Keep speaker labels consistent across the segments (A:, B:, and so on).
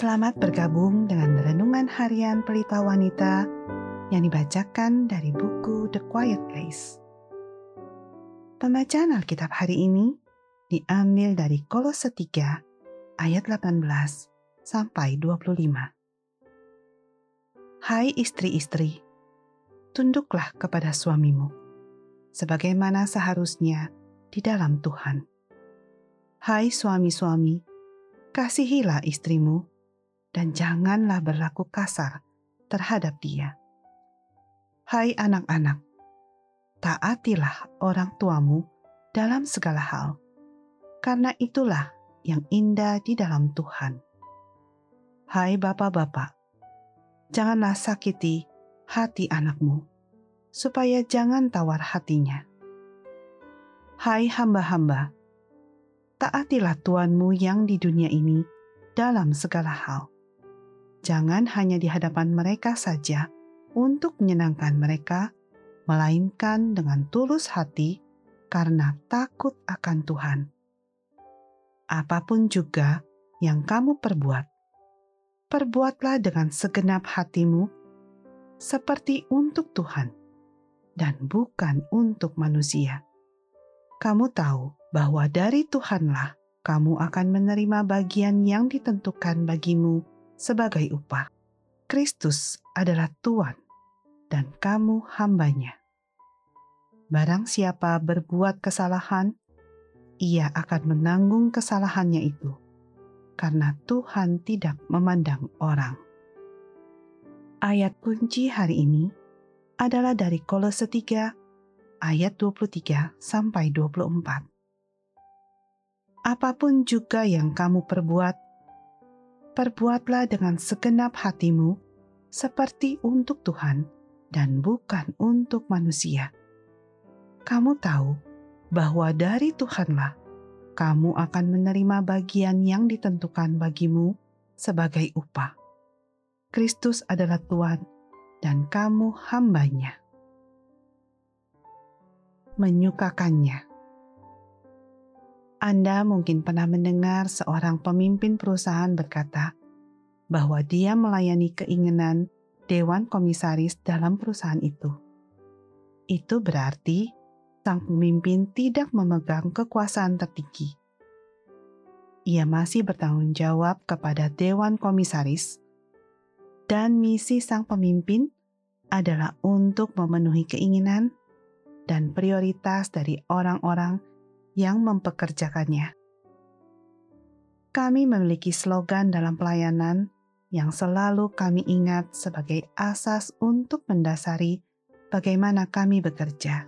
A: Selamat bergabung dengan Renungan Harian Pelita Wanita yang dibacakan dari buku The Quiet Place. Pembacaan Alkitab hari ini diambil dari Kolose 3 ayat 18 sampai 25. Hai istri-istri, tunduklah kepada suamimu, sebagaimana seharusnya di dalam Tuhan. Hai suami-suami, kasihilah istrimu dan janganlah berlaku kasar terhadap dia. Hai anak-anak, taatilah orang tuamu dalam segala hal, karena itulah yang indah di dalam Tuhan. Hai bapak-bapak, janganlah sakiti hati anakmu, supaya jangan tawar hatinya. Hai hamba-hamba, taatilah Tuanmu yang di dunia ini dalam segala hal jangan hanya di hadapan mereka saja untuk menyenangkan mereka, melainkan dengan tulus hati karena takut akan Tuhan. Apa pun juga yang kamu perbuat, perbuatlah dengan segenap hatimu, seperti untuk Tuhan dan bukan untuk manusia. Kamu tahu bahwa dari Tuhanlah kamu akan menerima bagian yang ditentukan bagimu sebagai upah. Kristus adalah Tuhan dan kamu hambanya. Barang siapa berbuat kesalahan, ia akan menanggung kesalahannya itu, karena Tuhan tidak memandang orang. Ayat kunci hari ini adalah dari Kolose 3 ayat 23 sampai 24. Apa pun juga yang kamu perbuat, perbuatlah dengan segenap hatimu seperti untuk Tuhan dan bukan untuk manusia. Kamu tahu bahwa dari Tuhanlah kamu akan menerima bagian yang ditentukan bagimu sebagai upah. Kristus adalah Tuhan dan kamu hambanya. Menyukakannya. Anda mungkin pernah mendengar seorang pemimpin perusahaan berkata bahwa dia melayani keinginan dewan komisaris dalam perusahaan itu. Itu berarti sang pemimpin tidak memegang kekuasaan tertinggi. Ia masih bertanggung jawab kepada dewan komisaris, dan misi sang pemimpin adalah untuk memenuhi keinginan dan prioritas dari orang-orang yang mempekerjakannya. Kami memiliki slogan dalam pelayanan yang selalu kami ingat sebagai asas untuk mendasari bagaimana kami bekerja.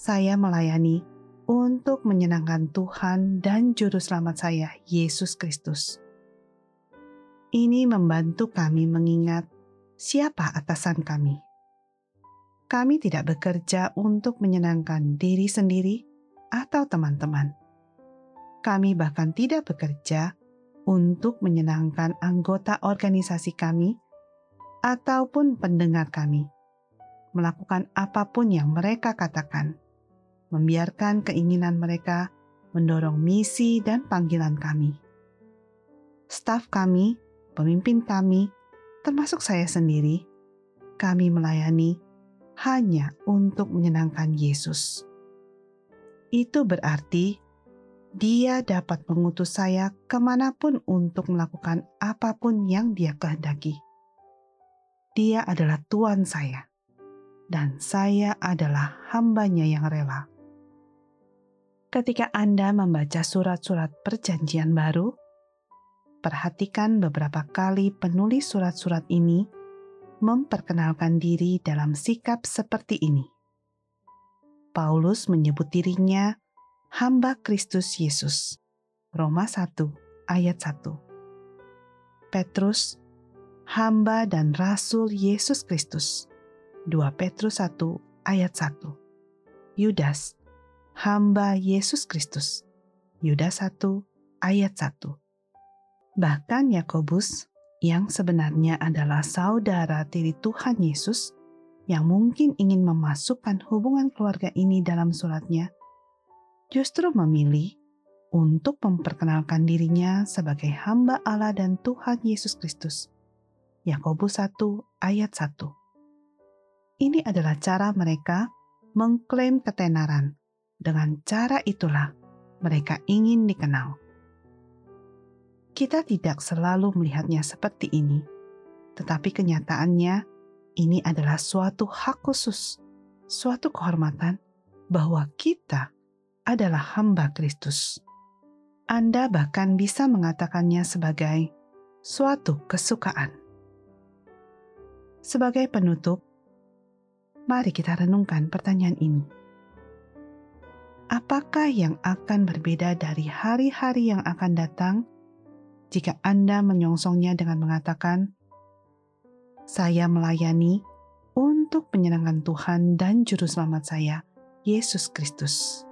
A: Saya melayani untuk menyenangkan Tuhan dan Juru Selamat saya, Yesus Kristus. Ini membantu kami mengingat siapa atasan kami. Kami tidak bekerja untuk menyenangkan diri sendiri, atau teman-teman. Kami bahkan tidak bekerja untuk menyenangkan anggota organisasi kami ataupun pendengar kami, melakukan apa pun yang mereka katakan, membiarkan keinginan mereka mendorong misi dan panggilan kami. Staf kami, pemimpin kami, termasuk saya sendiri, kami melayani hanya untuk menyenangkan Yesus itu berarti dia dapat mengutus saya ke mana pun untuk melakukan apa pun yang dia kehendaki. Dia adalah Tuhan saya, dan saya adalah hambanya yang rela. Ketika Anda membaca surat-surat Perjanjian Baru, perhatikan beberapa kali penulis surat-surat ini memperkenalkan diri dalam sikap seperti ini. Paulus menyebut dirinya hamba Kristus Yesus. Roma 1 ayat 1. Petrus, hamba dan rasul Yesus Kristus. 2 Petrus 1 ayat 1. Yudas, hamba Yesus Kristus. Yudas 1 ayat 1. Bahkan Yakobus yang sebenarnya adalah saudara tiri Tuhan Yesus yang mungkin ingin memasukkan hubungan keluarga ini dalam suratnya, justru memilih untuk memperkenalkan dirinya sebagai hamba Allah dan Tuhan Yesus Kristus. Yakobus 1 ayat 1. Ini adalah cara mereka mengklaim ketenaran. Dengan cara itulah mereka ingin dikenal. Kita tidak selalu melihatnya seperti ini, tetapi kenyataannya ini adalah suatu hak khusus, suatu kehormatan bahwa kita adalah hamba Kristus. Anda bahkan bisa mengatakannya sebagai suatu kesukaan. Sebagai penutup, mari kita renungkan pertanyaan ini. Apakah yang akan berbeda dari hari-hari yang akan datang jika Anda menyongsongnya dengan mengatakan, "Saya melayani untuk menyenangkan Tuhan dan Juru Selamat saya, Yesus Kristus."